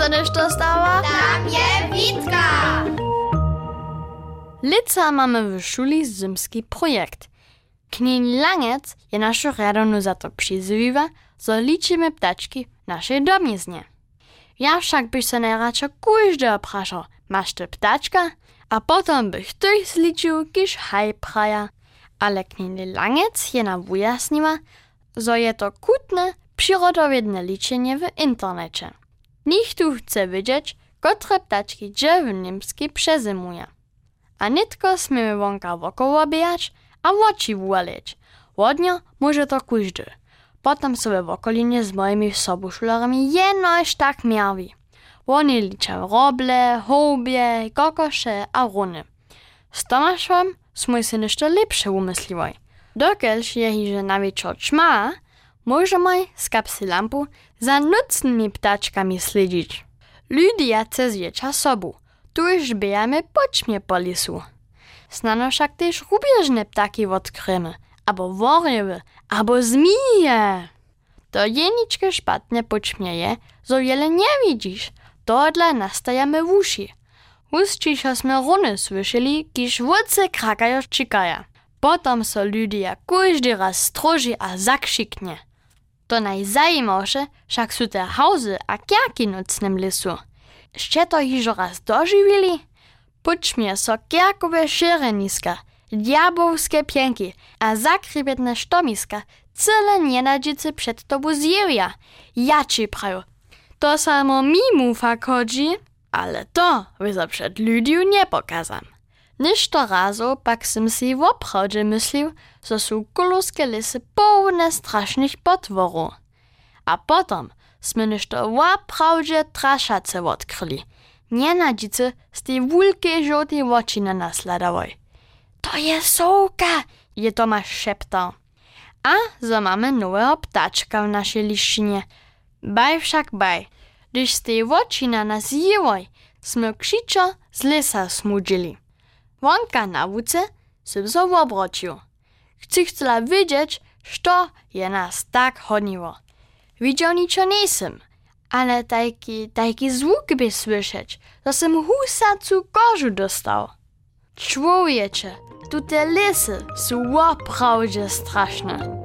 se nešto stała? Tam je Witka! Lica mamy w szuli zimski projekt. Knień Langec je naszą radonu za to przyzywa, zo liczymy ptaczki w naszej domiznie. Ja wszak byś se najradšo każdy opraszał, masz ty ptaczka? A potom bych tych zliczył, kiż haj praja. Ale knień Langec je nam wyjasniła, zo je to kutne, przyrodowiedne liczenie w internecie. Nikt tu chce wiedzieć, kotre ptaczki gdzie w Niemskiej przezimuje. A nitko smiemy wonka wokoło bijać, a oczy włalić. Łodnio może to każdy. Potem sobie w okolinie z moimi sobuszulami jenoś tak miawi. Oni liczą roble, hołbie, kokosze a runy. Z Tomaszem smo si nešto lepsze umysliwoj. Dokelż je hiże nawieczo ćma, możemy z kapsy lampu za nocnymi ptaczkami śledzić. Ludia chce zjeća sobu, tuż bijamy poćmie po lisu. Snano však też rubieżne ptaki odkrymy, albo worjewy, albo zmije. To jeniczkę szpatnie poćmieje, zo wiele nie widzisz, to dla nastajemy w uszy. Uscisza sme runy słyszeli, kiż wódce krakają czekają. Potom so ludia każdy raz stroży a zakrzyknie. To najzajmowsze však są te hauzy a kierki nocnym lisu. Jeszcze to hižo raz dożywili? Pućmie so kierkowe szyreniska, diabowskie pięki a zakrybetne sztomiska cyle nienadzicy przed tobą zjewia. Ja ci prajo. To samo mi mufa chodzi, ale to wyza przed ludziu nie pokazam. Ništo razo pak sem si w oprawdzie myślił, że są koluskie lisy pełne strasznych potworów. A potom sme ništo w oprawdzie traszace odkryli. Nienadzicy z tej wielkiej żółtej oczy na nas ladawoj. To je sołka, je Tomasz szeptał. A zo mamy nowego ptaczka w naszej liszczynie. Baj wszak baj, gdyż z tej oczy na nas jewoj, sme krzyczo z lesa smudzili. Wonka na łuce się obrócił. Chci chcela wiedzieć, co je nas tak honiło. Widział niczo nisem, ale taki, taki zwuk by słyszeć, że sem husacu kożu dostał. Człowiecze, tu te lisy są oprawdzie straszne.